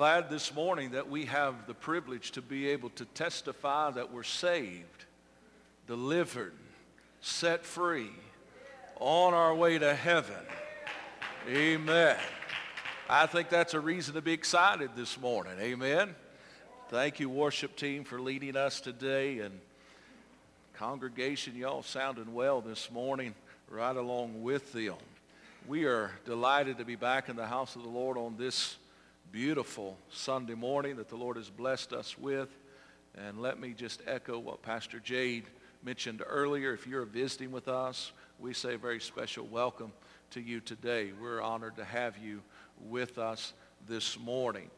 glad this morning that we have the privilege to be able to testify that we're saved, delivered, set free, on our way to heaven. Amen. I think that's a reason to be excited this morning. Amen. Thank you, worship team, for leading us today. And congregation, y'all sounding well this morning, right along with them. We are delighted to be back in the house of the Lord on this beautiful Sunday morning that the Lord has blessed us with. And let me just echo what Pastor Jade mentioned earlier. If you're visiting with us, we say a very special welcome to you today. We're honored to have you with us this morning.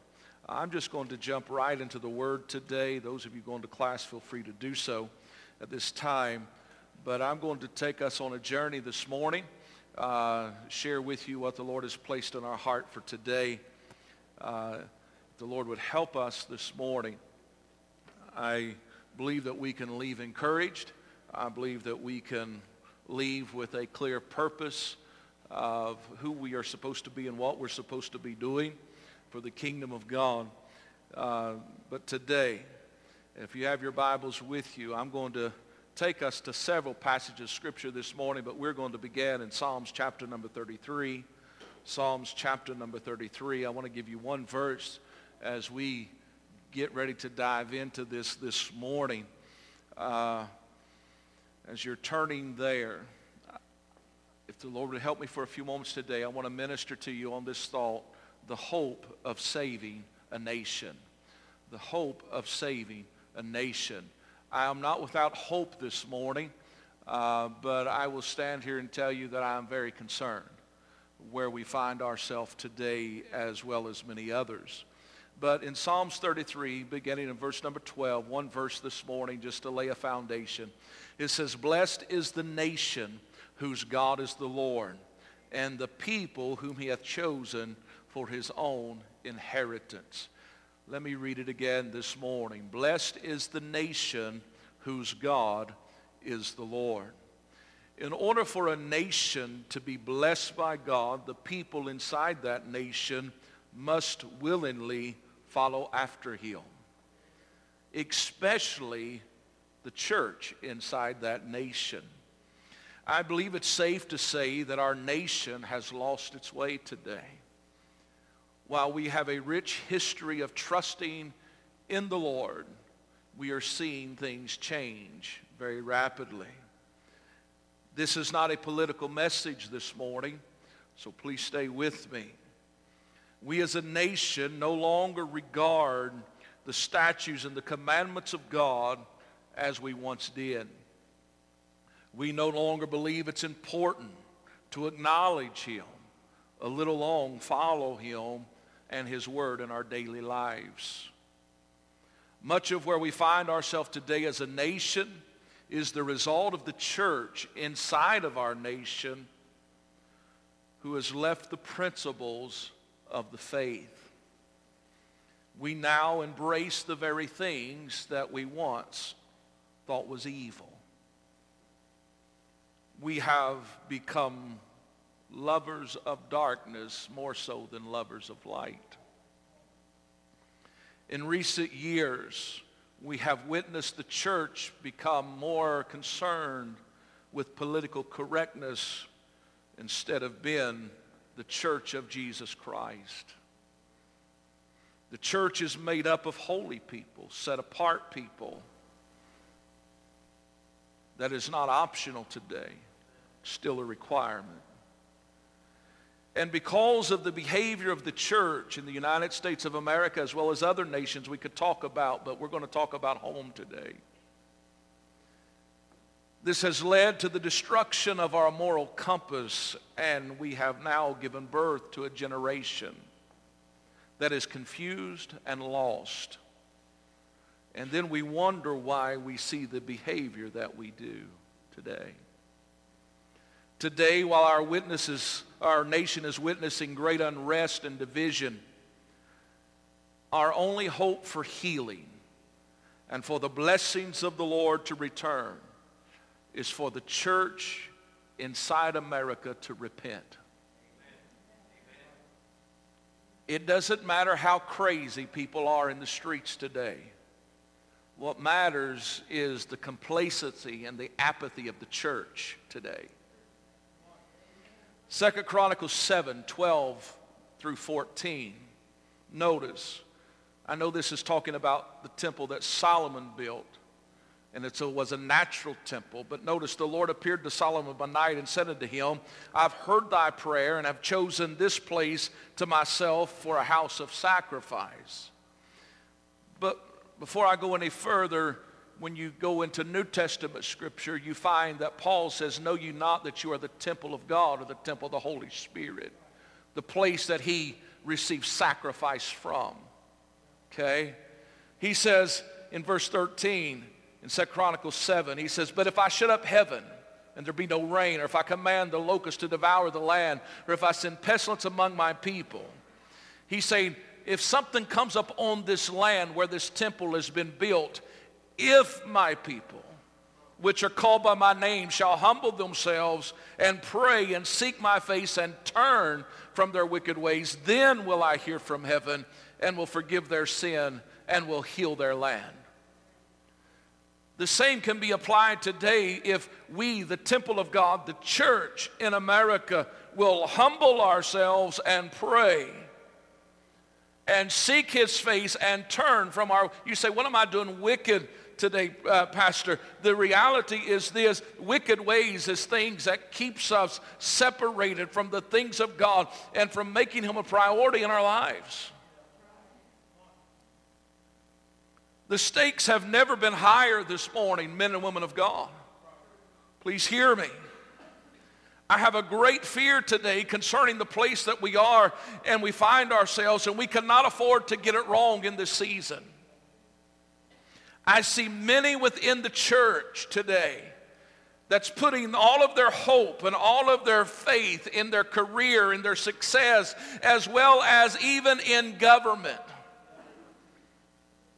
I'm just going to jump right into the word today. Those of you going to class, feel free to do so at this time. But I'm going to take us on a journey this morning, uh, share with you what the Lord has placed in our heart for today uh, the Lord would help us this morning. I believe that we can leave encouraged. I believe that we can leave with a clear purpose of who we are supposed to be and what we're supposed to be doing for the kingdom of God. Uh, but today, if you have your Bibles with you, I'm going to take us to several passages of Scripture this morning, but we're going to begin in Psalms chapter number 33. Psalms chapter number 33. I want to give you one verse as we get ready to dive into this this morning. Uh, as you're turning there, if the Lord would help me for a few moments today, I want to minister to you on this thought, the hope of saving a nation. The hope of saving a nation. I am not without hope this morning, uh, but I will stand here and tell you that I am very concerned where we find ourselves today as well as many others. But in Psalms 33, beginning in verse number 12, one verse this morning just to lay a foundation, it says, Blessed is the nation whose God is the Lord, and the people whom he hath chosen for his own inheritance. Let me read it again this morning. Blessed is the nation whose God is the Lord. In order for a nation to be blessed by God, the people inside that nation must willingly follow after him, especially the church inside that nation. I believe it's safe to say that our nation has lost its way today. While we have a rich history of trusting in the Lord, we are seeing things change very rapidly. This is not a political message this morning, so please stay with me. We as a nation no longer regard the statutes and the commandments of God as we once did. We no longer believe it's important to acknowledge Him, a little long follow Him and His Word in our daily lives. Much of where we find ourselves today as a nation is the result of the church inside of our nation who has left the principles of the faith. We now embrace the very things that we once thought was evil. We have become lovers of darkness more so than lovers of light. In recent years, we have witnessed the church become more concerned with political correctness instead of being the church of Jesus Christ. The church is made up of holy people, set apart people. That is not optional today, still a requirement. And because of the behavior of the church in the United States of America as well as other nations we could talk about, but we're going to talk about home today. This has led to the destruction of our moral compass, and we have now given birth to a generation that is confused and lost. And then we wonder why we see the behavior that we do today. Today, while our witnesses, our nation is witnessing great unrest and division, our only hope for healing and for the blessings of the Lord to return is for the church inside America to repent. It doesn't matter how crazy people are in the streets today. What matters is the complacency and the apathy of the church today. Second Chronicles 7, 12 through 14. Notice, I know this is talking about the temple that Solomon built, and it was a natural temple. But notice the Lord appeared to Solomon by night and said unto him, I've heard thy prayer and I've chosen this place to myself for a house of sacrifice. But before I go any further, when you go into New Testament scripture, you find that Paul says, Know you not that you are the temple of God or the temple of the Holy Spirit, the place that he receives sacrifice from. Okay? He says in verse 13, in 2 Chronicles 7, he says, But if I shut up heaven, and there be no rain, or if I command the locust to devour the land, or if I send pestilence among my people. He's saying, if something comes up on this land where this temple has been built, if my people, which are called by my name, shall humble themselves and pray and seek my face and turn from their wicked ways, then will I hear from heaven and will forgive their sin and will heal their land. The same can be applied today if we, the temple of God, the church in America, will humble ourselves and pray and seek his face and turn from our. You say, What am I doing wicked today, uh, Pastor? The reality is this wicked ways is things that keeps us separated from the things of God and from making him a priority in our lives. The stakes have never been higher this morning, men and women of God. Please hear me. I have a great fear today concerning the place that we are and we find ourselves, and we cannot afford to get it wrong in this season. I see many within the church today that's putting all of their hope and all of their faith in their career, in their success, as well as even in government.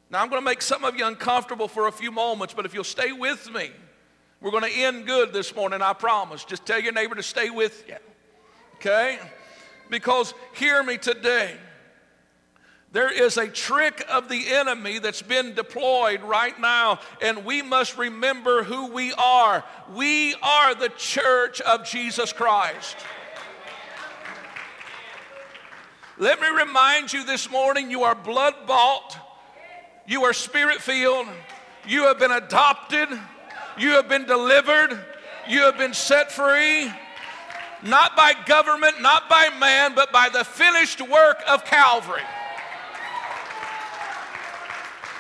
Now, I'm going to make some of you uncomfortable for a few moments, but if you'll stay with me, we're going to end good this morning, I promise. Just tell your neighbor to stay with you. Okay? Because hear me today. There is a trick of the enemy that's been deployed right now, and we must remember who we are. We are the church of Jesus Christ. Let me remind you this morning you are blood bought, you are spirit filled, you have been adopted you have been delivered. You have been set free. Not by government, not by man, but by the finished work of Calvary.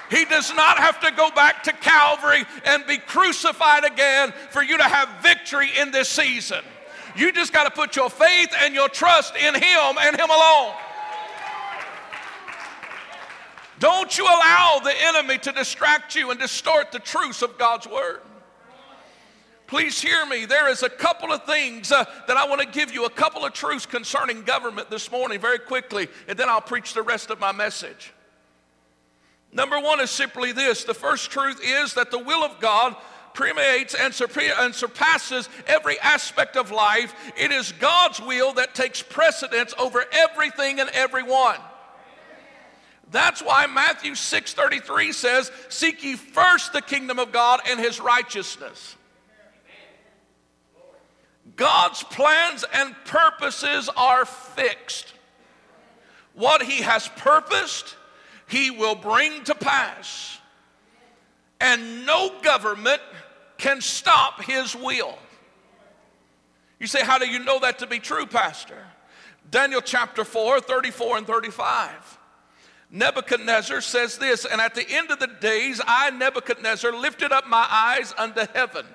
He does not have to go back to Calvary and be crucified again for you to have victory in this season. You just got to put your faith and your trust in Him and Him alone. Don't you allow the enemy to distract you and distort the truths of God's Word. Please hear me. There is a couple of things uh, that I want to give you, a couple of truths concerning government this morning, very quickly, and then I'll preach the rest of my message. Number one is simply this the first truth is that the will of God permeates and, surpasses every aspect of life. It is God's will that takes precedence over everything and everyone. That's why Matthew 6:33 says, "Seek ye first the kingdom of God and his righteousness." God's plans and purposes are fixed. What He has purposed, He will bring to pass. And no government can stop His will. You say, How do you know that to be true, Pastor? Daniel chapter 4, 34 and 35. Nebuchadnezzar says this, and at the end of the days, I, Nebuchadnezzar, lifted up my eyes unto heaven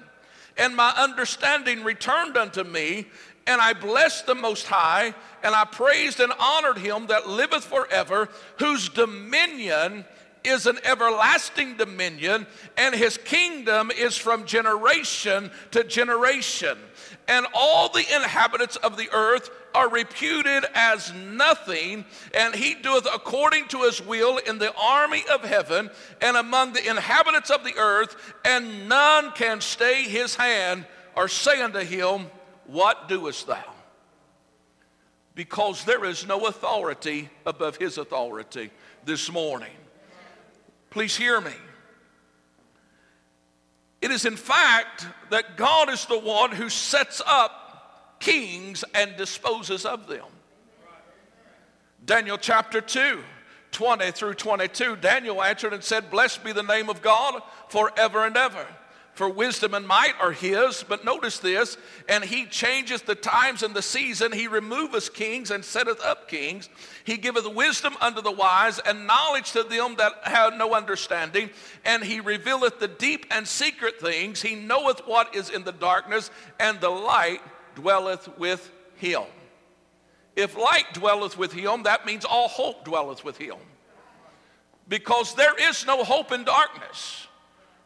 and my understanding returned unto me, and I blessed the Most High, and I praised and honored him that liveth forever, whose dominion is an everlasting dominion, and his kingdom is from generation to generation. And all the inhabitants of the earth are reputed as nothing, and he doeth according to his will in the army of heaven and among the inhabitants of the earth, and none can stay his hand or say unto him, What doest thou? because there is no authority above his authority this morning. Please hear me. It is in fact that God is the one who sets up kings and disposes of them. Daniel chapter 2, 20 through 22. Daniel answered and said, Blessed be the name of God forever and ever for wisdom and might are his. But notice this, and he changeth the times and the season. He removeth kings and setteth up kings. He giveth wisdom unto the wise and knowledge to them that have no understanding. And he revealeth the deep and secret things. He knoweth what is in the darkness, and the light dwelleth with him. If light dwelleth with him, that means all hope dwelleth with him. Because there is no hope in darkness.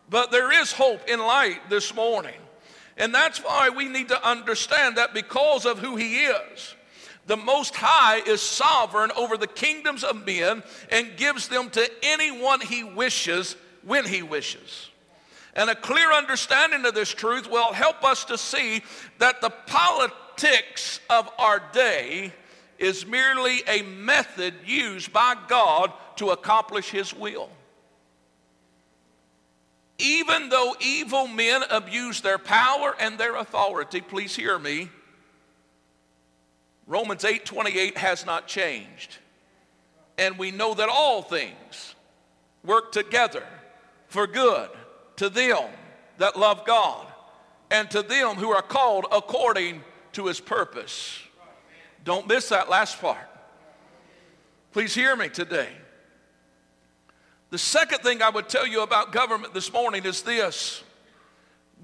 But there is hope in light this morning. And that's why we need to understand that because of who He is, the Most High is sovereign over the kingdoms of men and gives them to anyone He wishes when He wishes. And a clear understanding of this truth will help us to see that the politics of our day is merely a method used by God to accomplish His will. Even though evil men abuse their power and their authority, please hear me. Romans 8 28 has not changed. And we know that all things work together for good to them that love God and to them who are called according to his purpose. Don't miss that last part. Please hear me today. The second thing I would tell you about government this morning is this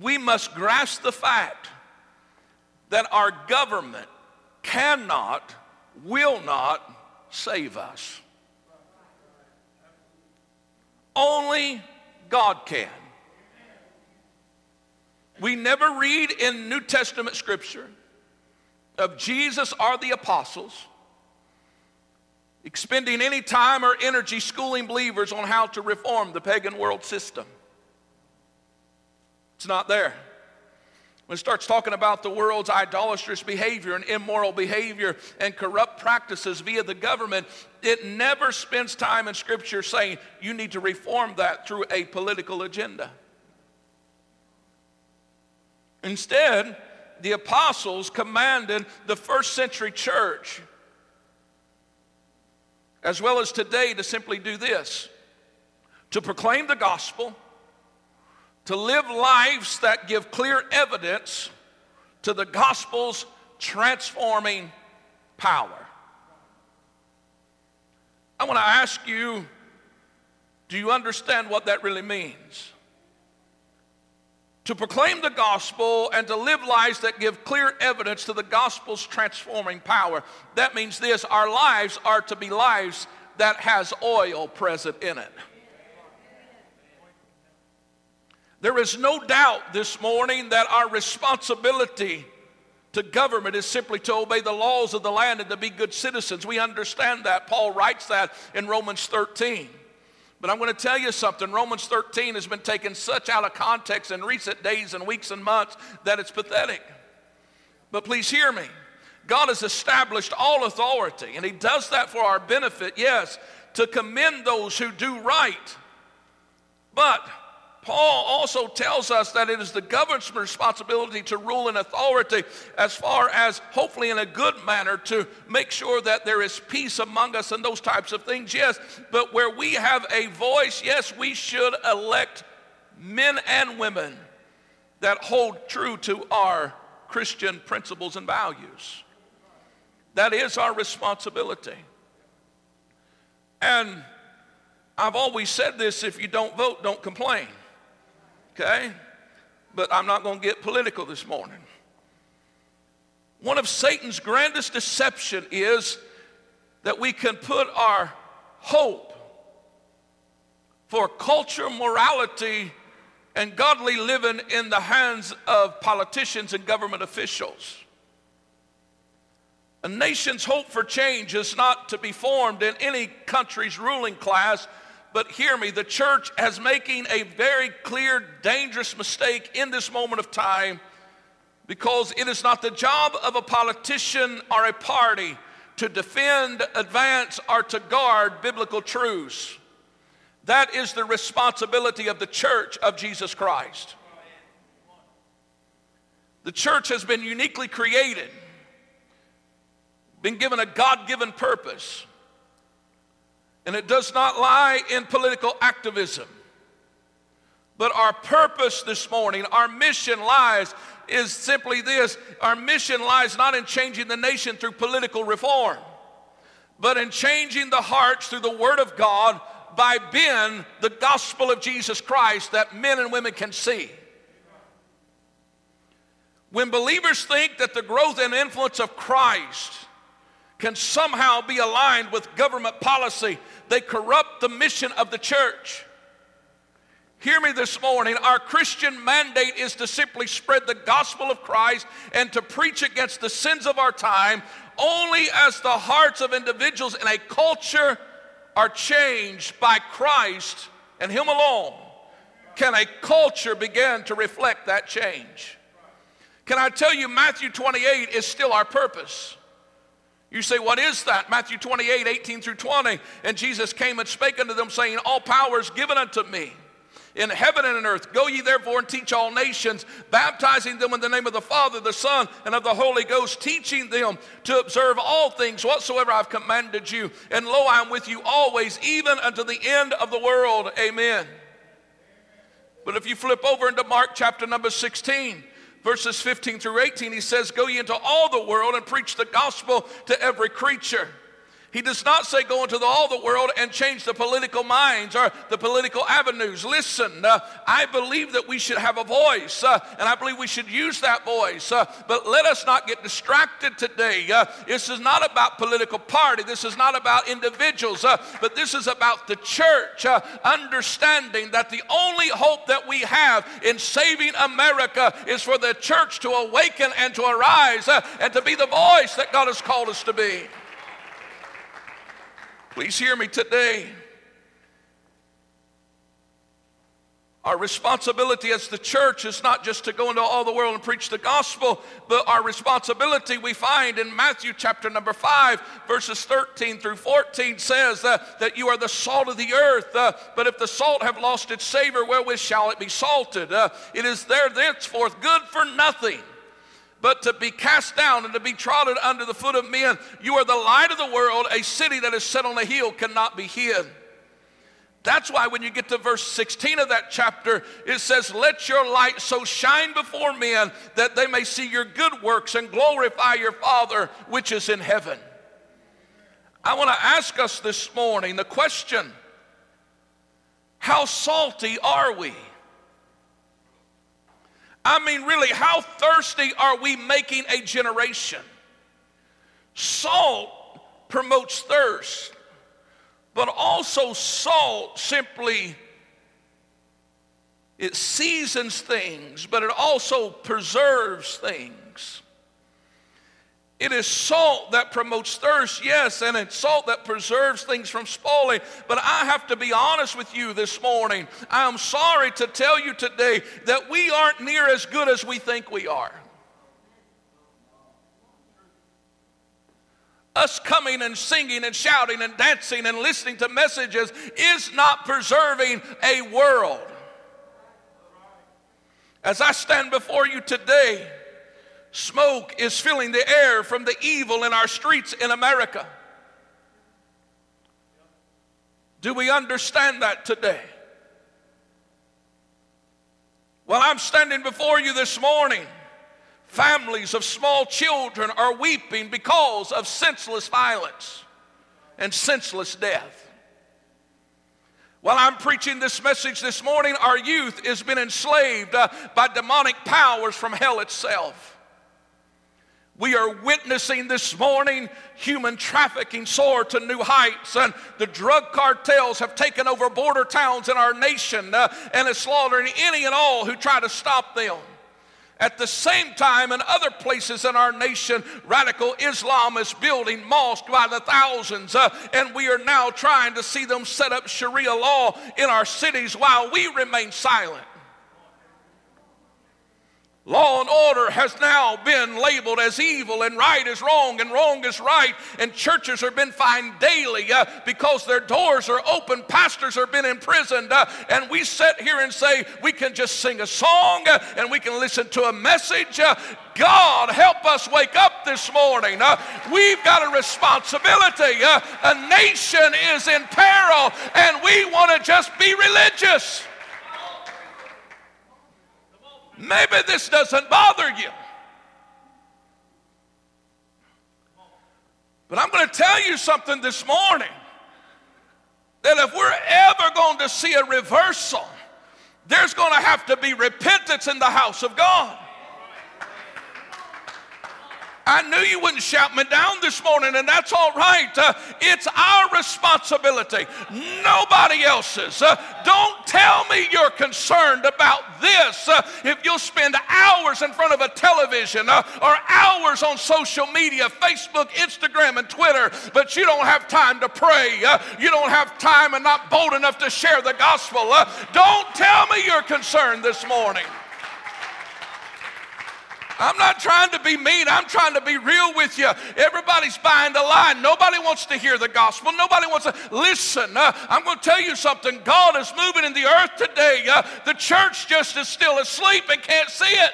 we must grasp the fact that our government cannot, will not save us. Only God can. We never read in New Testament scripture of Jesus or the apostles expending any time or energy schooling believers on how to reform the pagan world system. It's not there. When it starts talking about the world's idolatrous behavior and immoral behavior and corrupt practices via the government, it never spends time in Scripture saying you need to reform that through a political agenda. Instead, the apostles commanded the first century church as well as today to simply do this to proclaim the gospel, to live lives that give clear evidence to the gospel's transforming power. I want to ask you do you understand what that really means? To proclaim the gospel and to live lives that give clear evidence to the gospel's transforming power. That means this our lives are to be lives that has oil present in it. There is no doubt this morning that our responsibility to government is simply to obey the laws of the land and to be good citizens. We understand that. Paul writes that in Romans 13. But I'm going to tell you something. Romans 13 has been taken such out of context in recent days and weeks and months that it's pathetic. But please hear me. God has established all authority, and He does that for our benefit, yes, to commend those who do right. But Paul also tells us that it is the government's responsibility to rule in authority as far as hopefully in a good manner to make sure that there is peace among us and those types of things, yes. But where we have a voice, yes, we should elect men and women that hold true to our Christian principles and values. That is our responsibility. And I've always said this if you don't vote, don't complain okay? But I'm not going to get political this morning. One of Satan's grandest deception is that we can put our hope for culture, morality, and godly living in the hands of politicians and government officials. A nation's hope for change is not to be formed in any country's ruling class, but hear me, the church is making a very clear, dangerous mistake in this moment of time because it is not the job of a politician or a party to defend, advance, or to guard biblical truths. That is the responsibility of the church of Jesus Christ. The church has been uniquely created, been given a God given purpose, and it does not lie in political activism. But our purpose this morning, our mission lies is simply this our mission lies not in changing the nation through political reform, but in changing the hearts through the Word of God by being the gospel of Jesus Christ that men and women can see. When believers think that the growth and influence of Christ can somehow be aligned with government policy, they corrupt the mission of the church. Hear me this morning. Our Christian mandate is to simply spread the gospel of Christ and to preach against the sins of our time only as the hearts of individuals in a culture are changed by Christ and Him alone can a culture begin to reflect that change. Can I tell you, Matthew 28 is still our purpose. You say, What is that? Matthew 28, 18 through 20. And Jesus came and spake unto them, saying, All power is given unto me in heaven and in earth. Go ye therefore and teach all nations, baptizing them in the name of the Father, the Son, and of the Holy Ghost, teaching them to observe all things whatsoever I've commanded you. And lo, I am with you always, even unto the end of the world. Amen. But if you flip over into Mark chapter number 16, verses 15 through 18, he says, Go ye into all the world and preach the gospel to every creature. He does not say go into the, all the world and change the political minds or the political avenues. Listen, uh, I believe that we should have a voice, uh, and I believe we should use that voice. Uh, but let us not get distracted today. Uh, this is not about political party. This is not about individuals, uh, but this is about the church uh, understanding that the only hope that we have in saving America is for the church to awaken and to arise and to be the voice that God has called us to be. Please hear me today. Our responsibility as the church is not just to go into all the world and preach the gospel, but our responsibility we find in Matthew chapter number 5, verses 13 through 14 says uh, that you are the salt of the earth. Uh, but if the salt have lost its savor, wherewith shall it be salted? Uh, it is there thenceforth good for nothing but to be cast down and to be trodden under the foot of men. You are the light of the world. A city that is set on a hill cannot be hid. That's why when you get to verse 16 of that chapter, it says, Let your light so shine before men that they may see your good works and glorify your Father which is in heaven. I want to ask us this morning the question How salty are we? I mean, really, how thirsty are we making a generation? Salt promotes thirst, but also salt simply it seasons things, but it also preserves things. It is salt that promotes thirst, yes, and it's salt that preserves things from spoiling. But I have to be honest with you this morning. I am sorry to tell you today that we aren't near as good as we think we are. Us coming and singing and shouting and dancing and listening to messages is not preserving a world. As I stand before you today, Smoke is filling the air from the evil in our streets in America. Do we understand that today? While I'm standing before you this morning, families of small children are weeping because of senseless violence and senseless death. While I'm preaching this message this morning, our youth has been enslaved uh, by demonic powers from hell itself. We are witnessing this morning human trafficking soar to new heights, and the drug cartels have taken over border towns in our nation uh, and is slaughtering any and all who try to stop them. At the same time, in other places in our nation, radical Islam is building mosques by the thousands, uh, and we are now trying to see them set up Sharia law in our cities while we remain silent. Law and order has now been labeled as evil, and right is wrong, and wrong is right, and churches are being fined daily uh, because their doors are open, pastors are being imprisoned, uh, and we sit here and say we can just sing a song uh, and we can listen to a message. Uh, God, help us wake up this morning. Uh, we've got a responsibility. Uh, a nation is in peril, and we want to just be religious. Maybe this doesn't bother you. But I'm going to tell you something this morning that if we're ever going to see a reversal, there's going to have to be repentance in the house of God. I knew you wouldn't shout me down this morning, and that's all right. Uh, it's our responsibility, nobody else's. Uh, don't tell me you're concerned about this uh, if you'll spend hours in front of a television uh, or hours on social media Facebook, Instagram, and Twitter, but you don't have time to pray. Uh, you don't have time and not bold enough to share the gospel. Uh, don't tell me you're concerned this morning. I'm not trying to be mean. I'm trying to be real with you. Everybody's buying the lie. Nobody wants to hear the gospel. Nobody wants to listen. Uh, I'm going to tell you something. God is moving in the earth today. Uh, the church just is still asleep and can't see it.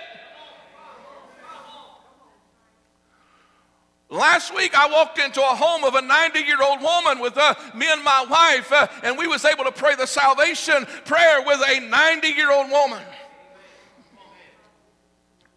Last week, I walked into a home of a 90-year-old woman with uh, me and my wife, uh, and we was able to pray the salvation prayer with a 90-year-old woman.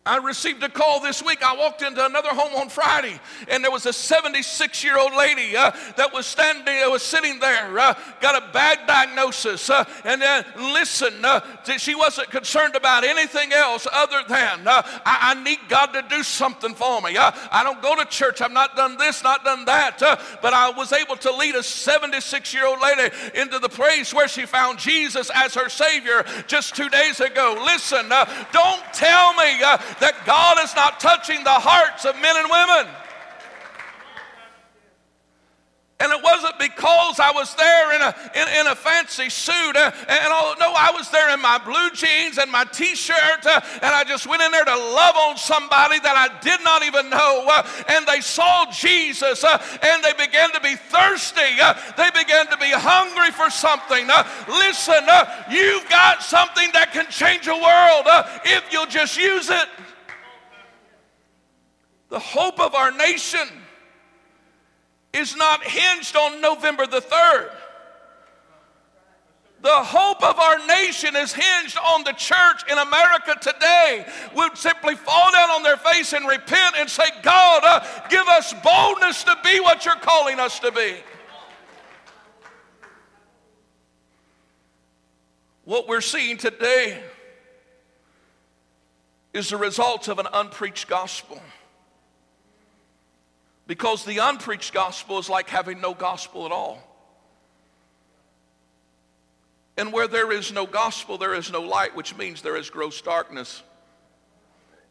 I received a call this week. I walked into another home on Friday, and there was a 76 year old lady uh, that was standing, that was sitting there, uh, got a bad diagnosis. Uh, and then, listen, uh, she wasn't concerned about anything else other than, uh, I, I, need God to do something for me. Uh, I don't go to church. I've not done this, not done that. but I was able to lead a 76 year old lady into the place where she found Jesus as her Savior just two days ago. Listen, don't tell me that God is not touching the hearts of men and women. And it wasn't because I was there in a, in, in a fancy suit. Uh, and all, no, I was there in my blue jeans and my t shirt. Uh, and I just went in there to love on somebody that I did not even know. Uh, and they saw Jesus uh, and they began to be thirsty. Uh, they began to be hungry for something. Uh, listen, you've got something that can change a world if you'll just use it. The hope of our nation is not hinged on November the 3rd. The hope of our nation is hinged on the church in America today would simply fall down on their face and repent and say, God, uh, give us boldness to be what you're calling us to be. What we're seeing today is the result of an unpreached gospel. Because the unpreached gospel is like having no gospel at all. And where there is no gospel, there is no light, which means there is gross darkness.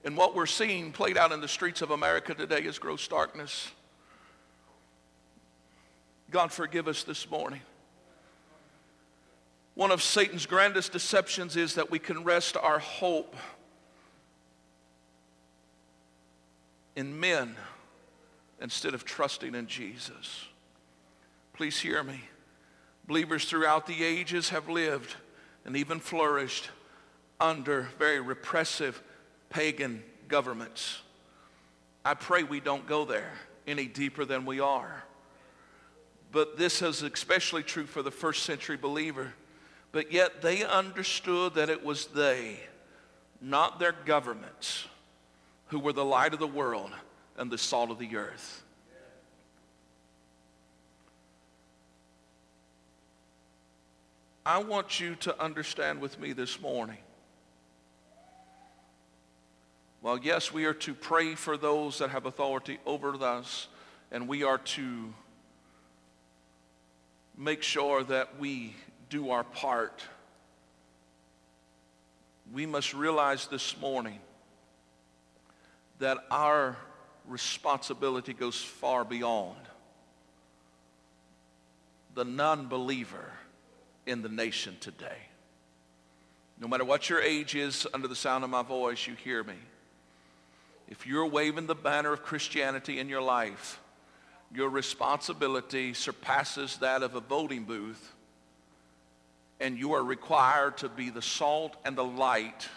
And what we're seeing played out in the streets of America today is gross darkness. God, forgive us this morning. One of Satan's grandest deceptions is that we can rest our hope in men instead of trusting in Jesus. Please hear me. Believers throughout the ages have lived and even flourished under very repressive pagan governments. I pray we don't go there any deeper than we are. But this is especially true for the first century believer. But yet they understood that it was they, not their governments, who were the light of the world and the salt of the earth. I want you to understand with me this morning. Well, yes, we are to pray for those that have authority over us, and we are to make sure that we do our part. We must realize this morning that our responsibility goes far beyond the non-believer in the nation today. No matter what your age is, under the sound of my voice, you hear me. if you're waving the banner of Christianity in your life, your responsibility surpasses that of a voting booth, and you are required to be the salt and the light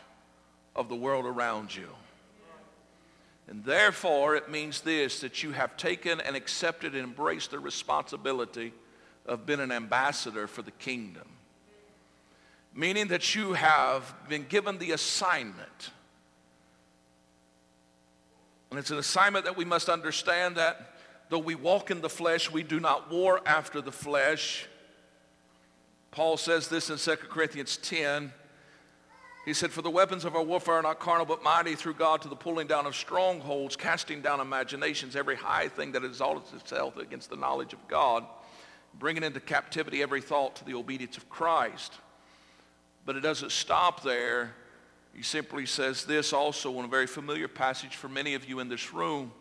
of the world around you. And therefore, it means this, that you have taken and accepted and embraced the responsibility of being an ambassador for the kingdom. Meaning that you have been given the assignment and it's an assignment that we must understand that though we walk in the flesh, we do not war after the flesh. Paul says this in 2 Corinthians 10. He said, For the weapons of our warfare are not carnal, but mighty through God to the pulling down of strongholds, casting down imaginations, every high thing that exalts itself against the knowledge of God, bringing into captivity every thought to the obedience of Christ. But it doesn't stop there. He simply says this also in a very familiar passage for many of you in this room,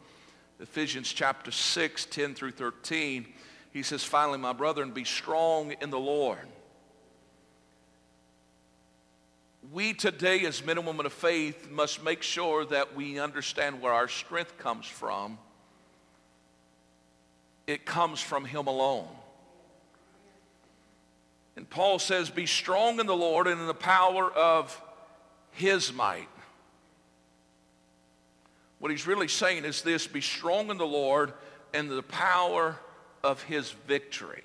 Ephesians chapter 6, 10 through 13. He says, finally, my brethren, be strong in the Lord. We today, as men and women of faith, must make sure that we understand where our strength comes from. It comes from Him alone. And Paul says, be strong in the Lord and in the power of his might. What he's really saying is this, be strong in the Lord and the power of his victory.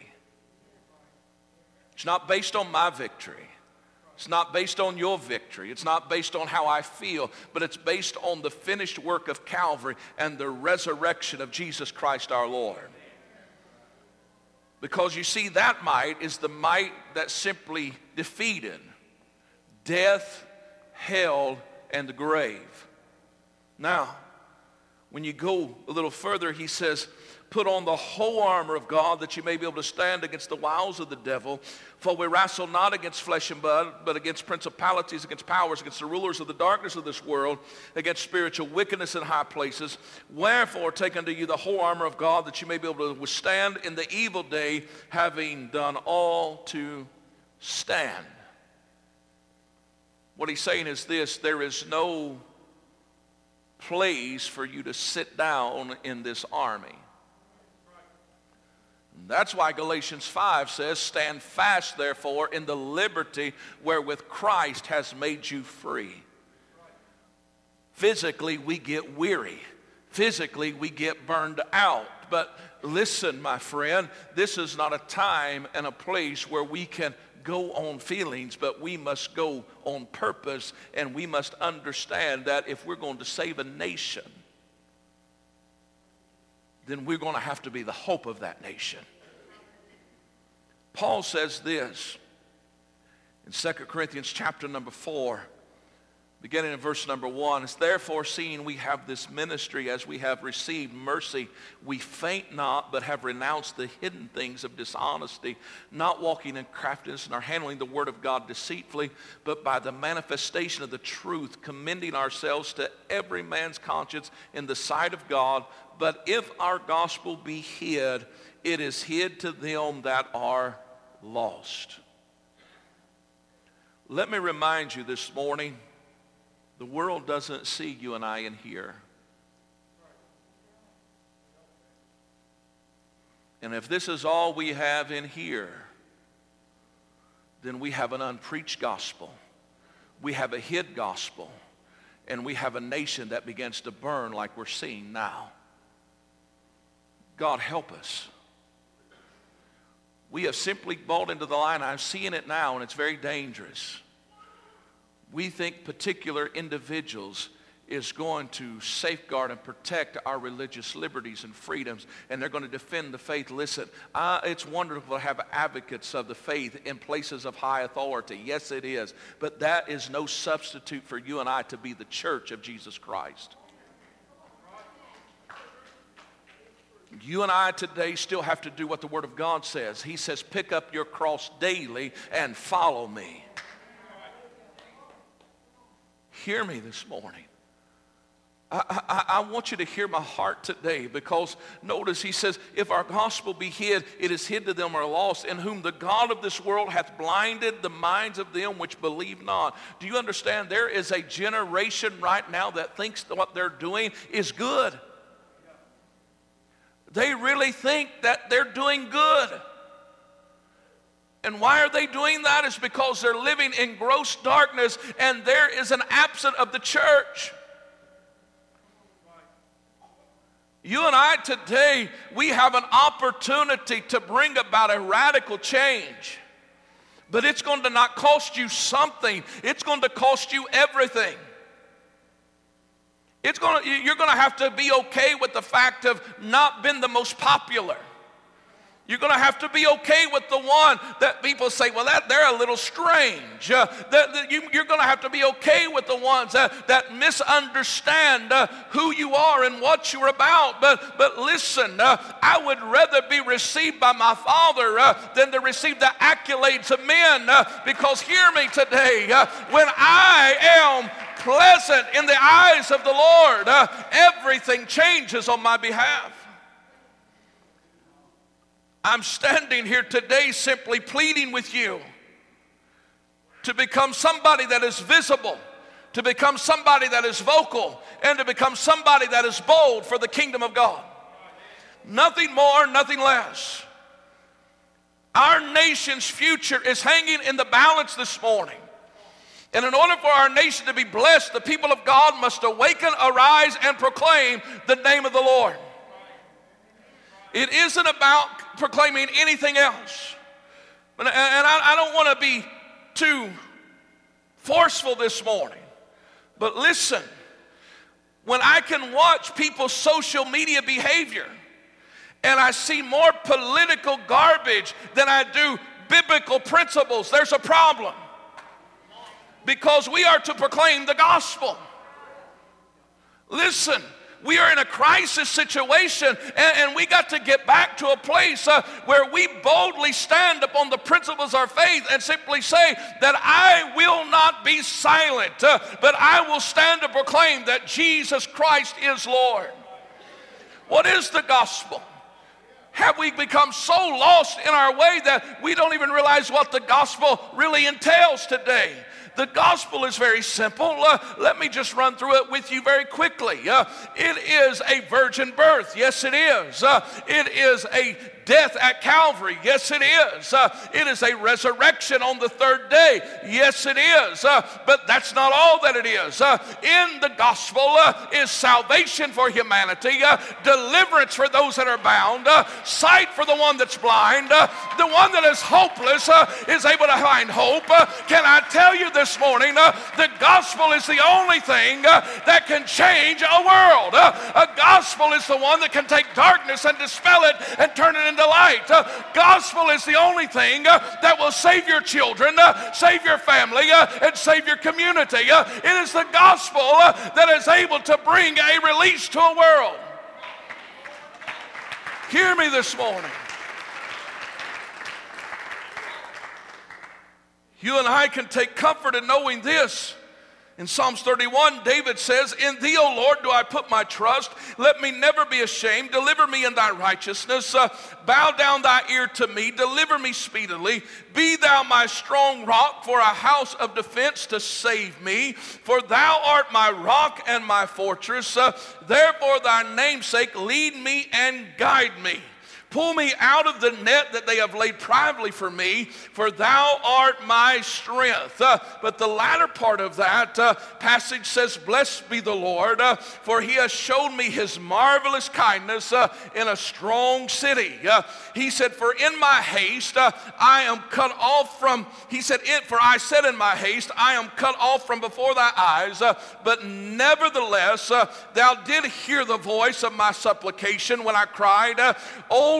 It's not based on my victory. It's not based on your victory. It's not based on how I feel, but it's based on the finished work of Calvary and the resurrection of Jesus Christ our Lord. Because you see, that might is the might that simply defeated death hell, and the grave. Now, when you go a little further, he says, put on the whole armor of God that you may be able to stand against the wiles of the devil. For we wrestle not against flesh and blood, but against principalities, against powers, against the rulers of the darkness of this world, against spiritual wickedness in high places. Wherefore take unto you the whole armor of God that you may be able to withstand in the evil day, having done all to stand. What he's saying is this, there is no place for you to sit down in this army. That's why Galatians 5 says, stand fast therefore in the liberty wherewith Christ has made you free. Physically, we get weary. Physically, we get burned out. But listen, my friend, this is not a time and a place where we can go on feelings, but we must go on purpose, and we must understand that if we're going to save a nation, then we're going to have to be the hope of that nation. Paul says this in 2 Corinthians chapter number 4 beginning in verse number one. It's therefore seeing we have this ministry as we have received mercy, we faint not, but have renounced the hidden things of dishonesty, not walking in craftiness, nor handling the word of God deceitfully, but by the manifestation of the truth, commending ourselves to every man's conscience in the sight of God. But if our gospel be hid, it is hid to them that are lost. Let me remind you this morning the world doesn't see you and I in here. And if this is all we have in here, then we have an unpreached gospel. We have a hid gospel. And we have a nation that begins to burn like we're seeing now. God help us. We have simply bought into the line. I'm seeing it now, and it's very dangerous we think particular individuals is going to safeguard and protect our religious liberties and freedoms, and they're going to defend the faith. Listen, uh, it's wonderful to have advocates of the faith in places of high authority. Yes, it is. But that is no substitute for you and I to be the church of Jesus Christ. You and I today still have to do what the Word of God says. He says, pick up your cross daily and follow me. Hear me this morning. I, I, I, want you to hear my heart today because notice he says, if our gospel be hid, it is hid to them who are lost, in whom the God of this world hath blinded the minds of them which believe not. Do you understand? There is a generation right now that thinks that what they're doing is good. They really think that they're doing good. And why are they doing that? Is because they're living in gross darkness and there is an absence of the church. You and I today, we have an opportunity to bring about a radical change. But it's going to not cost you something, it's going to cost you everything. It's going to, you're going to have to be okay with the fact of not being the most popular. You're going to have to be okay with the one that people say, well, that, they're a little strange. Uh, that, that you, are going to have to be okay with the ones that, that misunderstand uh, who you are and what you're about. But, but listen, uh, I would rather be received by my Father uh, than to receive the accolades of men. Uh, because hear me today, uh, when I am pleasant in the eyes of the Lord, everything changes on my behalf. I'm standing here today simply pleading with you to become somebody that is visible, to become somebody that is vocal, and to become somebody that is bold for the kingdom of God. Nothing more, nothing less. Our nation's future is hanging in the balance this morning. And in order for our nation to be blessed, the people of God must awaken, arise, and proclaim the name of the Lord. It isn't about proclaiming anything else. And I don't want to be too forceful this morning, but listen, when I can watch people's social media behavior and I see more political garbage than I do biblical principles, there's a problem. Because we are to proclaim the gospel. Listen, we are in a crisis situation, and, and we got to get back to a place uh, where we boldly stand upon the principles of our faith and simply say that I will not be silent, uh, but I will stand to proclaim that Jesus Christ is Lord. What is the gospel? Have we become so lost in our way that we don't even realize what the gospel really entails today? The gospel is very simple. Uh, let me just run through it with you very quickly. Uh, it is a virgin birth. Yes, it is. Uh, it is a death at Calvary. Yes, it is. Uh, it is a resurrection on the third day. Yes, it is. Uh, but that's not all that it is. Uh, in the gospel uh, is salvation for humanity, uh, deliverance for those that are bound, uh, sight for the one that's blind, the one that is hopeless is able to find hope. can I tell you this morning, the gospel is the only thing that can change a world. a gospel is the one that can take darkness and dispel it and turn it into into light. Uh, gospel is the only thing uh, that will save your children, uh, save your family, and save your community. It is the gospel that is able to bring a release to a world. Hear me this morning. You and I can take comfort in knowing this in Psalms 31, David says, In thee, O Lord, do I put my trust. Let me never be ashamed. Deliver me in thy righteousness. Uh, bow down thy ear to me. Deliver me speedily. Be thou my strong rock for a house of defense to save me. For thou art my rock and my fortress. Uh, therefore, thy namesake, lead me and guide me. Pull me out of the net that they have laid privately for me, for thou art my strength. Uh, but the latter part of that uh, passage says, Blessed be the Lord, uh, for he has shown me his marvelous kindness uh, in a strong city. Uh, he said, For in my haste uh, I am cut off from, he said, it, For I said in my haste, I am cut off from before thy eyes, but nevertheless thou did hear the voice of my supplication when I cried,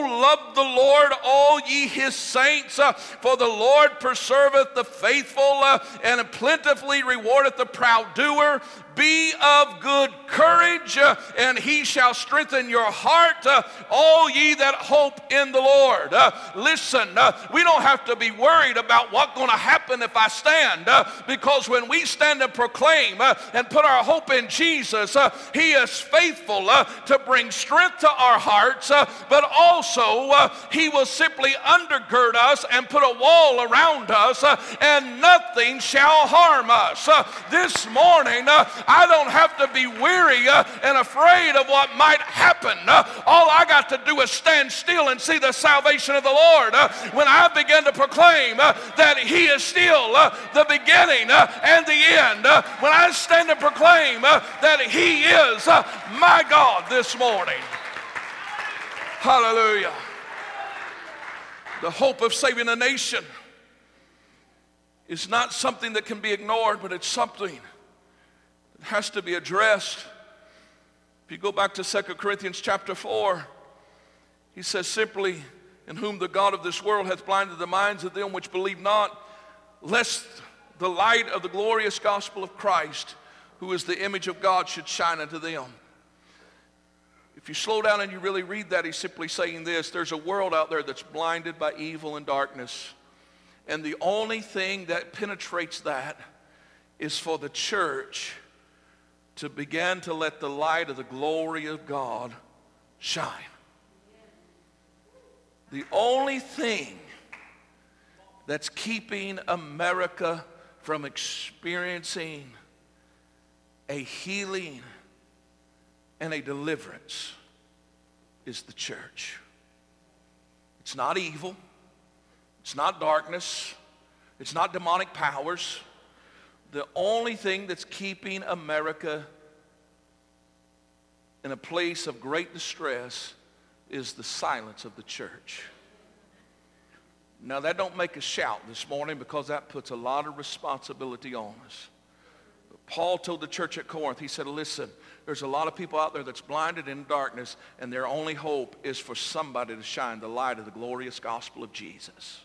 Love the Lord, all ye his saints, uh, for the Lord preserveth the faithful uh, and plentifully rewardeth the proud doer. Be of good courage, uh, and he shall strengthen your heart, uh, all ye that hope in the Lord. Uh, listen, uh, we don't have to be worried about what's going to happen if I stand, uh, because when we stand and proclaim uh, and put our hope in Jesus, he is faithful to bring strength to our hearts, but also he will simply undergird us and put a wall around us, and nothing shall harm us. this morning, I don't have to be weary uh, and afraid of what might happen. Uh, all I got to do is stand still and see the salvation of the Lord. Uh, when I begin to proclaim that He is still the beginning and the end, when I stand and proclaim that He is my God this morning. Hallelujah. The hope of saving a nation is not something that can be ignored, but it's something has to be addressed. If you go back to 2 Corinthians chapter 4, he says simply, In whom the God of this world hath blinded the minds of them which believe not, lest the light of the glorious gospel of Christ, who is the image of God, should shine unto them. If you slow down and you really read that, he's simply saying this there's a world out there that's blinded by evil and darkness. And the only thing that penetrates that is for the church to begin to let the light of the glory of God shine. The only thing that's keeping America from experiencing a healing and a deliverance is the church. It's not evil. It's not darkness. It's not demonic powers. The only thing that's keeping America in a place of great distress is the silence of the church. Now that don't make us shout this morning because that puts a lot of responsibility on us. Paul told the church at Corinth, he said, listen, there's a lot of people out there that's blinded in darkness and their only hope is for somebody to shine the light of the glorious gospel of Jesus.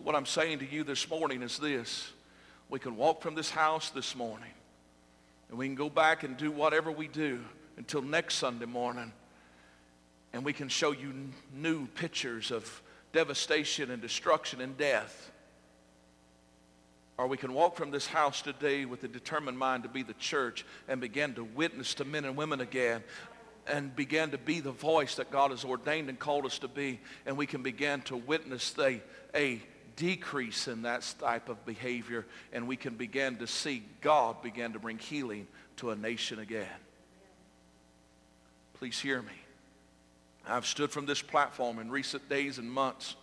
So what I'm saying to you this morning is this. We can walk from this house this morning and we can go back and do whatever we do until next Sunday morning and we can show you new pictures of devastation and destruction and death. Or we can walk from this house today with a determined mind to be the church and begin to witness to men and women again and begin to be the voice that God has ordained and called us to be. And we can begin to witness the, a decrease in that type of behavior and we can begin to see God begin to bring healing to a nation again. Please hear me. I've stood from this platform in recent days and months.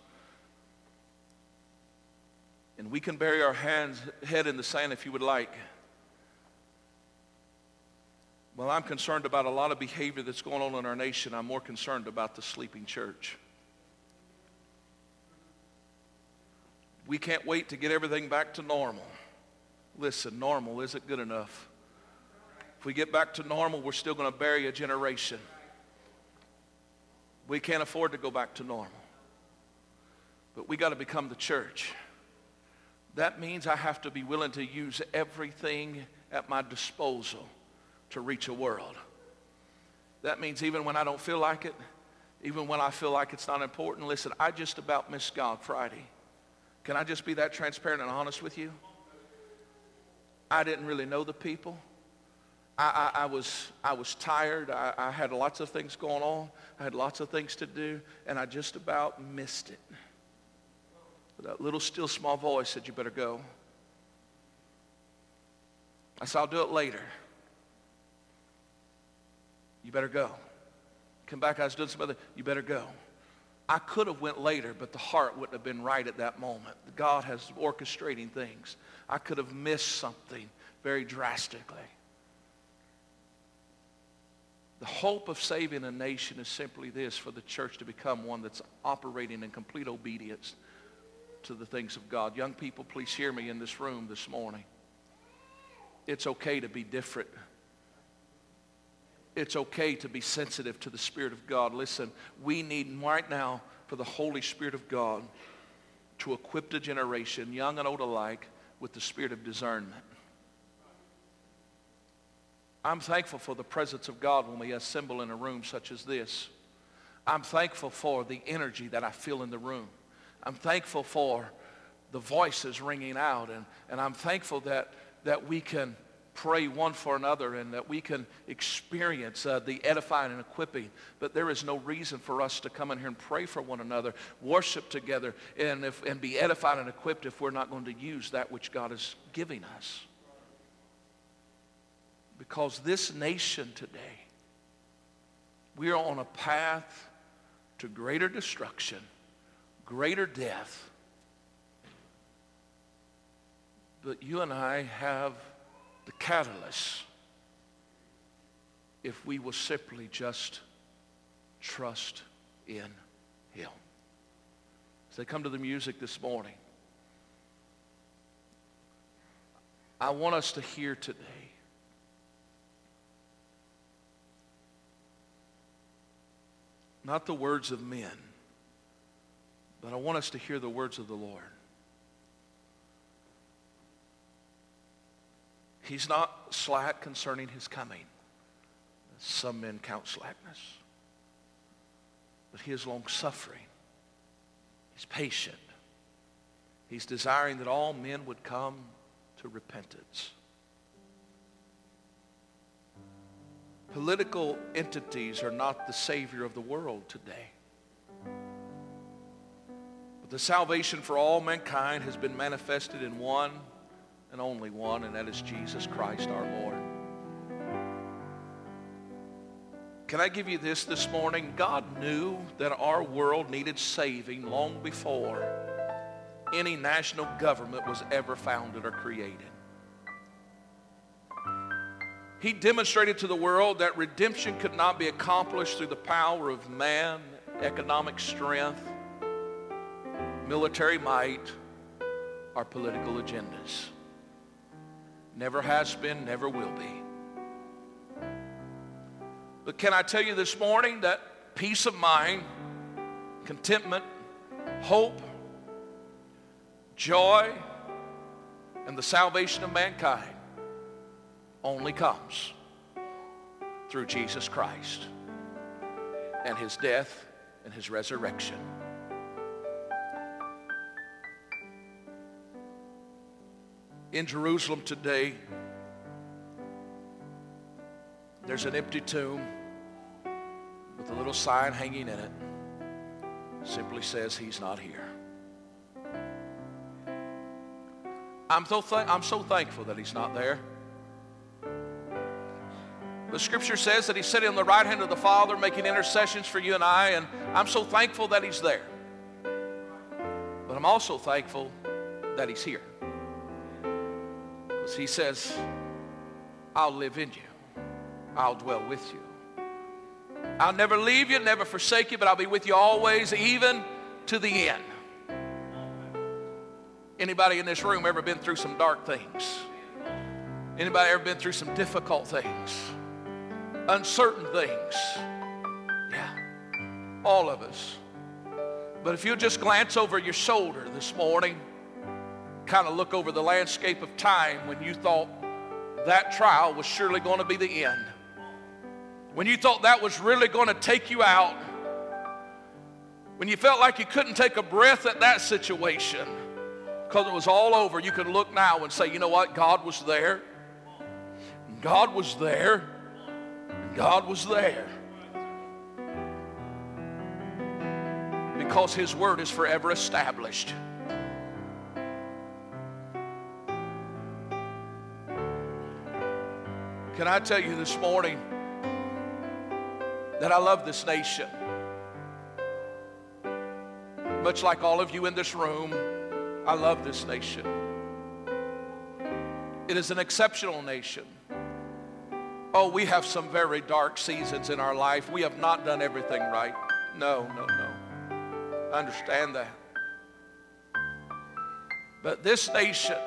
And we can bury our hands, head in the sand if you would like. Well, I'm concerned about a lot of behavior that's going on in our nation. I'm more concerned about the sleeping church. We can't wait to get everything back to normal. Listen, normal isn't good enough. If we get back to normal, we're still going to bury a generation. We can't afford to go back to normal. But we got to become the church. That means I have to be willing to use everything at my disposal to reach a world. That means even when I don't feel like it, even when I feel like it's not important, listen, I just about missed God Friday. Can I just be that transparent and honest with you? I didn't really know the people. I, I, I, was, I was tired. I, I had lots of things going on. I had lots of things to do, and I just about missed it. But that little still small voice said, you better go. I said, I'll do it later. You better go. Come back, I was doing some other, you better go. I could have went later, but the heart wouldn't have been right at that moment. God has orchestrating things. I could have missed something very drastically. The hope of saving a nation is simply this, for the church to become one that's operating in complete obedience to the things of God. Young people, please hear me in this room this morning. It's okay to be different. It's okay to be sensitive to the Spirit of God. Listen, we need right now for the Holy Spirit of God to equip the generation, young and old alike, with the spirit of discernment. I'm thankful for the presence of God when we assemble in a room such as this. I'm thankful for the energy that I feel in the room. I'm thankful for the voices ringing out. And, and I'm thankful that, that we can pray one for another and that we can experience uh, the edifying and equipping. But there is no reason for us to come in here and pray for one another, worship together, and, if, and be edified and equipped if we're not going to use that which God is giving us. Because this nation today, we are on a path to greater destruction, greater death. But you and I have the catalyst if we will simply just trust in him. As they come to the music this morning, I want us to hear today not the words of men, but I want us to hear the words of the Lord. He's not slack concerning his coming. Some men count slackness. But he is long-suffering. He's patient. He's desiring that all men would come to repentance. Political entities are not the savior of the world today. But the salvation for all mankind has been manifested in one and only one, and that is Jesus Christ our Lord. Can I give you this this morning? God knew that our world needed saving long before any national government was ever founded or created. He demonstrated to the world that redemption could not be accomplished through the power of man, economic strength, military might, or political agendas. Never has been, never will be. But can I tell you this morning that peace of mind, contentment, hope, joy, and the salvation of mankind only comes through Jesus Christ and his death and his resurrection. In Jerusalem today, there's an empty tomb with a little sign hanging in it. Simply says, He's not here. I'm so, th- I'm so thankful that He's not there. The scripture says that He's sitting on the right hand of the Father making intercessions for you and I, and I'm so thankful that He's there. But I'm also thankful that He's here. He says, I'll live in you. I'll dwell with you. I'll never leave you, never forsake you, but I'll be with you always, even to the end. Anybody in this room ever been through some dark things? Anybody ever been through some difficult things? Uncertain things? Yeah, all of us. But if you'll just glance over your shoulder this morning, kind of look over the landscape of time when you thought that trial was surely going to be the end. When you thought that was really going to take you out. When you felt like you couldn't take a breath at that situation because it was all over, you can look now and say, you know what? God was there. God was there. God was there. Because his word is forever established. Can I tell you this morning that I love this nation? Much like all of you in this room, I love this nation. It is an exceptional nation. Oh, we have some very dark seasons in our life. We have not done everything right. No, no, no. I understand that. But this nation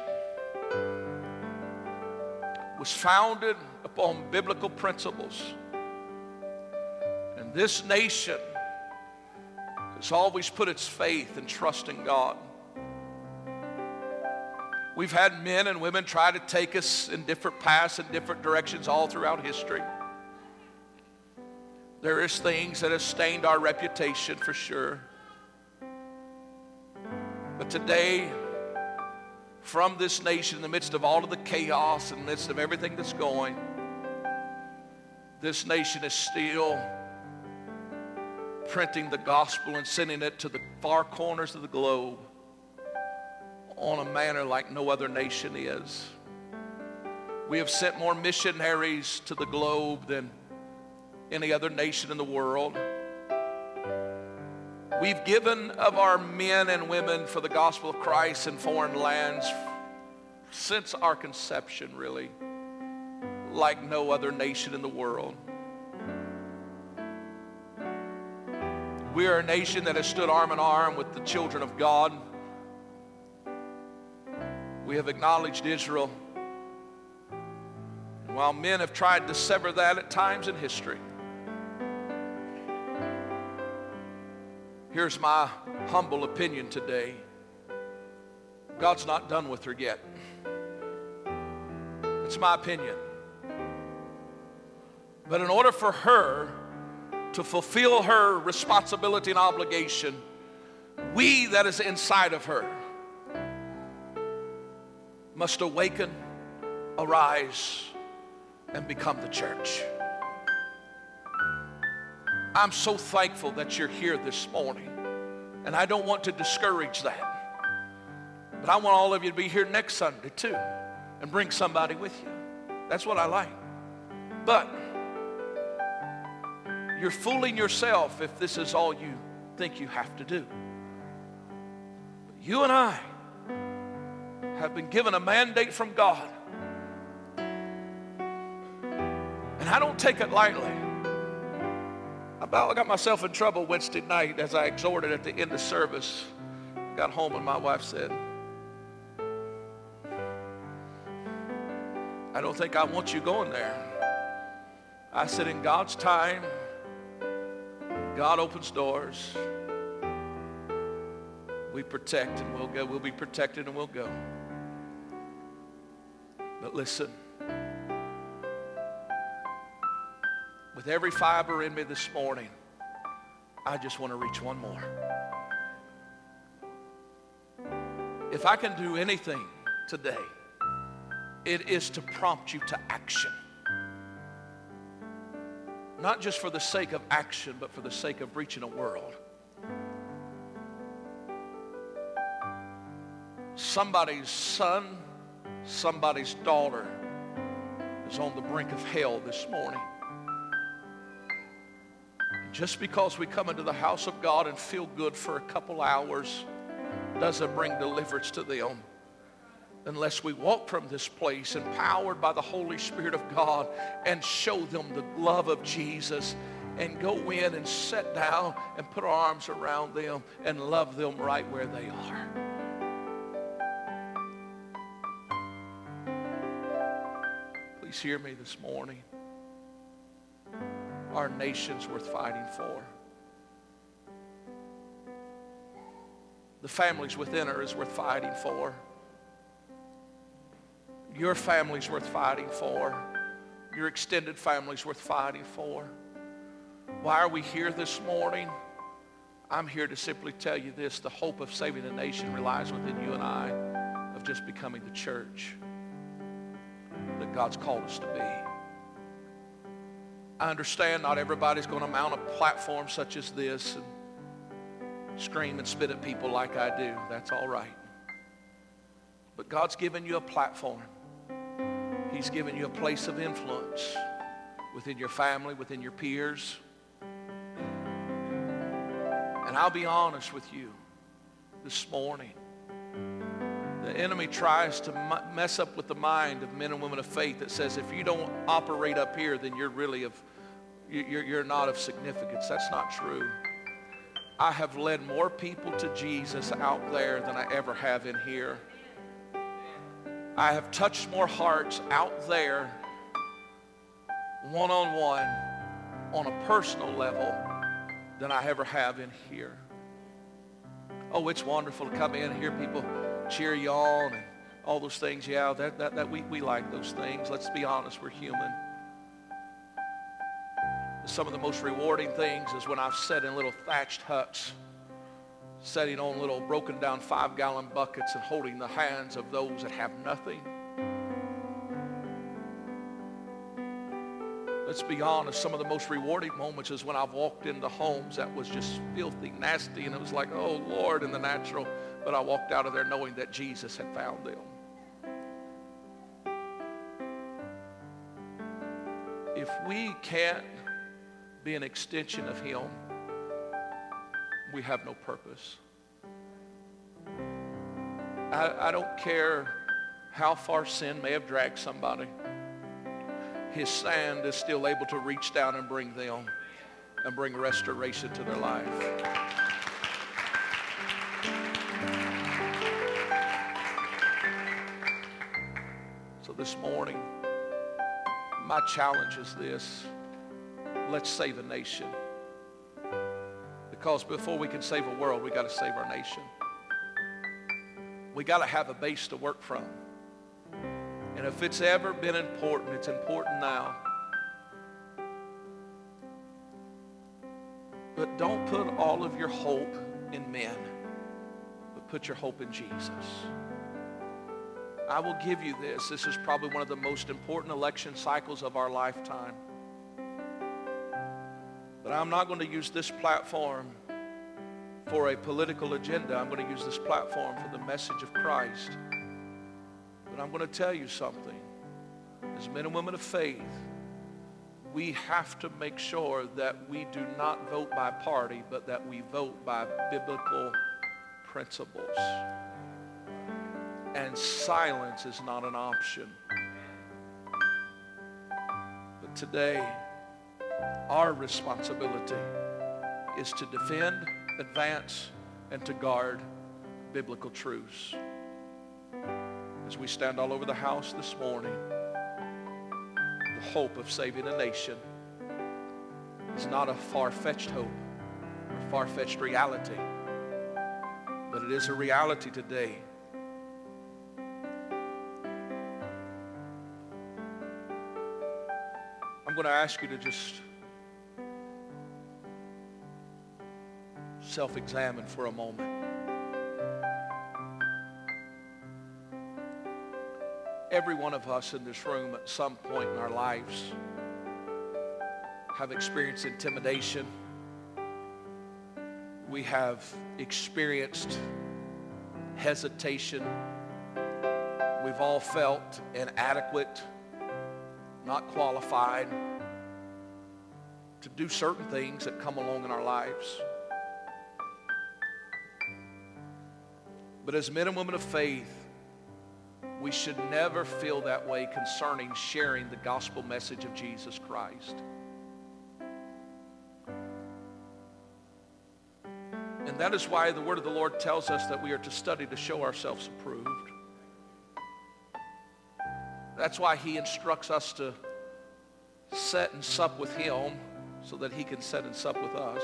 was founded upon biblical principles. And this nation has always put its faith and trust in God. We've had men and women try to take us in different paths and different directions all throughout history. There is things that have stained our reputation for sure. But today, from this nation, in the midst of all of the chaos, in the midst of everything that's going, this nation is still printing the gospel and sending it to the far corners of the globe on a manner like no other nation is. We have sent more missionaries to the globe than any other nation in the world. We've given of our men and women for the gospel of Christ in foreign lands since our conception, really, like no other nation in the world. We are a nation that has stood arm in arm with the children of God. We have acknowledged Israel. While men have tried to sever that at times in history, here's my humble opinion today. God's not done with her yet. It's my opinion. But in order for her to fulfill her responsibility and obligation, we that is inside of her must awaken, arise, and become the church. I'm so thankful that you're here this morning, and I don't want to discourage that. But I want all of you to be here next Sunday too and bring somebody with you. That's what I like. But you're fooling yourself if this is all you think you have to do. You and I have been given a mandate from God. And I don't take it lightly. I got myself in trouble Wednesday night as I exhorted at the end of service. Got home and my wife said, I don't think I want you going there. I said, in God's time, God opens doors. We protect and we'll go. We'll be protected and we'll go. But listen, with every fiber in me this morning, I just want to reach one more. If I can do anything today, it is to prompt you to action. Not just for the sake of action, but for the sake of reaching a world. Somebody's son, somebody's daughter is on the brink of hell this morning. Just because we come into the house of God and feel good for a couple hours doesn't bring deliverance to them unless we walk from this place empowered by the Holy Spirit of God and show them the love of Jesus and go in and sit down and put our arms around them and love them right where they are. Please hear me this morning. Our nation's worth fighting for. The families within her is worth fighting for. Your family's worth fighting for. Your extended family's worth fighting for. Why are we here this morning? I'm here to simply tell you this. The hope of saving the nation relies within you and I of just becoming the church that God's called us to be. I understand not everybody's going to mount a platform such as this and scream and spit at people like I do. That's all right. But God's given you a platform. He's given you a place of influence within your family, within your peers. And I'll be honest with you this morning. The enemy tries to mess up with the mind of men and women of faith that says if you don't operate up here, then you're really of, you're, you're not of significance. That's not true. I have led more people to Jesus out there than I ever have in here. I have touched more hearts out there, one on one, on a personal level, than I ever have in here. Oh, it's wonderful to come in and hear people cheer you on and all those things, yeah, that, that, that we, we like those things. Let's be honest, we're human. Some of the most rewarding things is when I've sat in little thatched huts, sitting on little broken down five gallon buckets and holding the hands of those that have nothing. Let's be honest, some of the most rewarding moments is when I've walked into homes that was just filthy, nasty, and it was like, oh Lord, in the natural. But I walked out of there knowing that Jesus had found them. If we can't be an extension of him, we have no purpose. I, I don't care how far sin may have dragged somebody. His sand is still able to reach down and bring them and bring restoration to their life. So this morning, my challenge is this. Let's save a nation. Because before we can save a world, we got to save our nation. We got to have a base to work from. And if it's ever been important, it's important now. But don't put all of your hope in men, but put your hope in Jesus. I will give you this. This is probably one of the most important election cycles of our lifetime. But I'm not going to use this platform for a political agenda. I'm going to use this platform for the message of Christ. I'm going to tell you something. As men and women of faith, we have to make sure that we do not vote by party, but that we vote by biblical principles. And silence is not an option. But today, our responsibility is to defend, advance, and to guard biblical truths. As we stand all over the house this morning, the hope of saving a nation is not a far-fetched hope or far-fetched reality, but it is a reality today. I'm going to ask you to just self-examine for a moment. Every one of us in this room at some point in our lives have experienced intimidation. We have experienced hesitation. We've all felt inadequate, not qualified to do certain things that come along in our lives. But as men and women of faith, we should never feel that way concerning sharing the gospel message of Jesus Christ. And that is why the word of the Lord tells us that we are to study to show ourselves approved. That's why he instructs us to set and sup with him so that he can set and sup with us.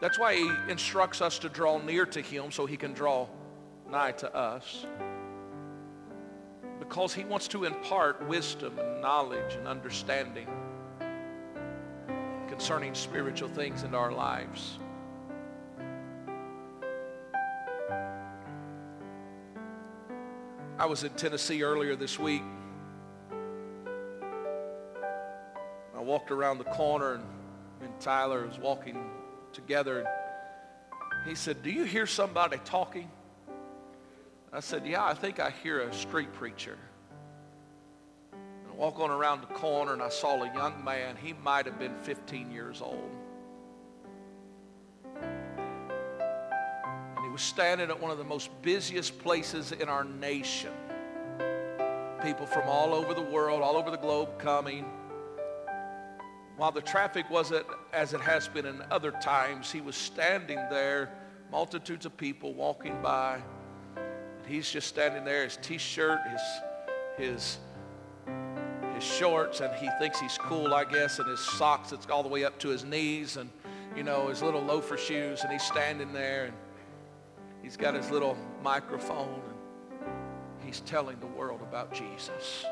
That's why he instructs us to draw near to him so he can draw nigh to us. Because he wants to impart wisdom and knowledge and understanding concerning spiritual things in our lives. I was in Tennessee earlier this week. I walked around the corner and, and Tyler was walking together. He said, do you hear somebody talking? I said, yeah, I think I hear a street preacher. And I walk on around the corner and I saw a young man. He might have been 15 years old. And he was standing at one of the most busiest places in our nation. People from all over the world, all over the globe coming. While the traffic wasn't as it has been in other times, he was standing there, multitudes of people walking by. He's just standing there, his t-shirt, his, his, his shorts, and he thinks he's cool, I guess, and his socks that's all the way up to his knees, and, you know, his little loafer shoes, and he's standing there, and he's got his little microphone. And he's telling the world about Jesus.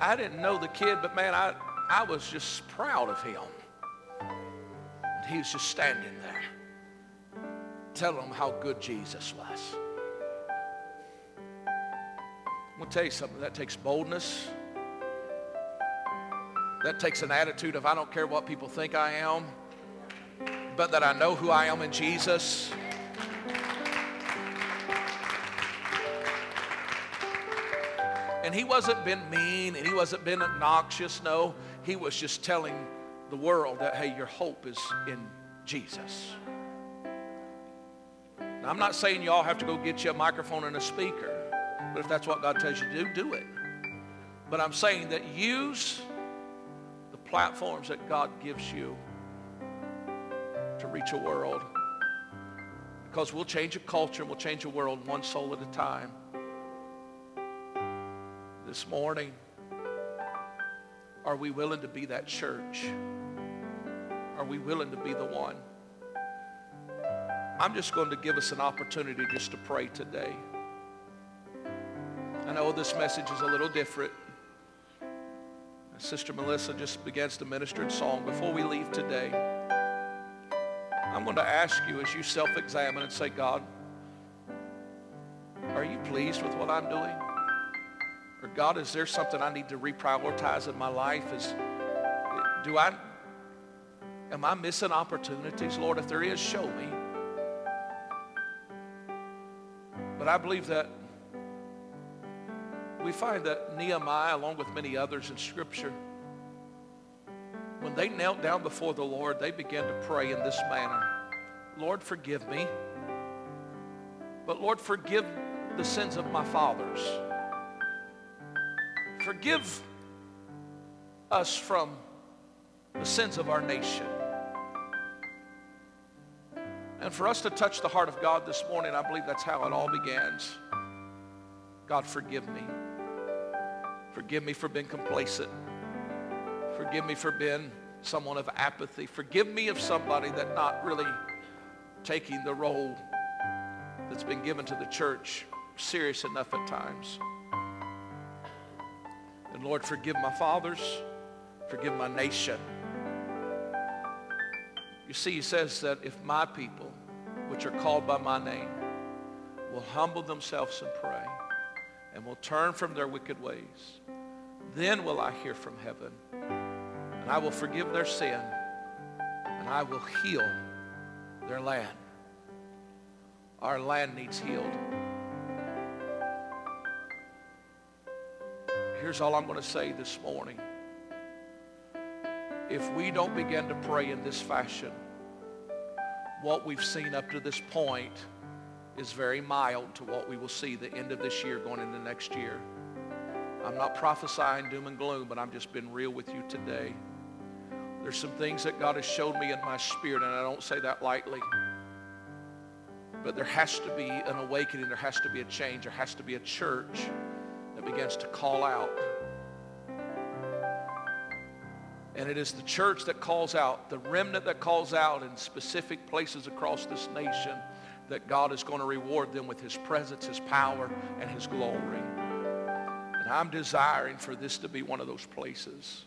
I didn't know the kid, but man, I, I was just proud of him. And he was just standing there telling them how good Jesus was. I'm going to tell you something. That takes boldness. That takes an attitude of I don't care what people think I am, but that I know who I am in Jesus. And he wasn't being mean and he wasn't being obnoxious. No, he was just telling the world that, hey, your hope is in Jesus. Now, I'm not saying you all have to go get you a microphone and a speaker, but if that's what God tells you to do, do it. But I'm saying that use the platforms that God gives you to reach a world because we'll change a culture and we'll change a world one soul at a time this morning, are we willing to be that church? Are we willing to be the one? I'm just going to give us an opportunity just to pray today. I know this message is a little different. Sister Melissa just begins to minister in song. Before we leave today, I'm going to ask you as you self-examine and say, God, are you pleased with what I'm doing? Or God, is there something I need to reprioritize in my life? Is do I am I missing opportunities? Lord, if there is, show me. I believe that we find that Nehemiah, along with many others in Scripture, when they knelt down before the Lord, they began to pray in this manner. Lord, forgive me. But Lord, forgive the sins of my fathers. Forgive us from the sins of our nation. And for us to touch the heart of God this morning, I believe that's how it all begins. God, forgive me. Forgive me for being complacent. Forgive me for being someone of apathy. Forgive me of somebody that not really taking the role that's been given to the church serious enough at times. And Lord, forgive my fathers, forgive my nation. You see, he says that if my people, which are called by my name, will humble themselves and pray and will turn from their wicked ways, then will I hear from heaven and I will forgive their sin and I will heal their land. Our land needs healed. Here's all I'm going to say this morning. If we don't begin to pray in this fashion, what we've seen up to this point is very mild to what we will see the end of this year going into next year. I'm not prophesying doom and gloom, but I'm just being real with you today. There's some things that God has showed me in my spirit, and I don't say that lightly. But there has to be an awakening. There has to be a change. There has to be a church that begins to call out. And it is the church that calls out, the remnant that calls out in specific places across this nation that God is going to reward them with his presence, his power, and his glory. And I'm desiring for this to be one of those places.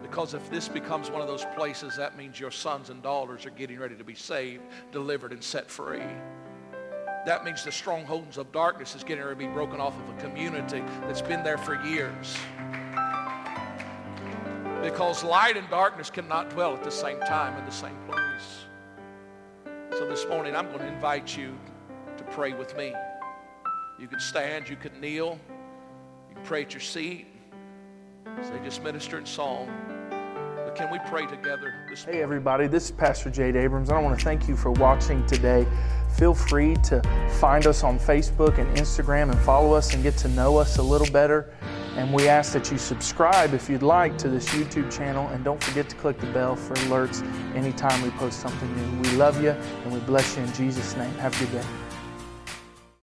Because if this becomes one of those places, that means your sons and daughters are getting ready to be saved, delivered, and set free that means the strongholds of darkness is getting ready to be broken off of a community that's been there for years. Because light and darkness cannot dwell at the same time in the same place. So this morning I'm going to invite you to pray with me. You can stand, you can kneel, you can pray at your seat. Say just minister in song. But can we pray together this morning? Hey everybody, this is Pastor Jade Abrams. I want to thank you for watching today feel free to find us on Facebook and Instagram and follow us and get to know us a little better. And we ask that you subscribe if you'd like to this YouTube channel and don't forget to click the bell for alerts anytime we post something new. We love you and we bless you in Jesus' name. Have a good day.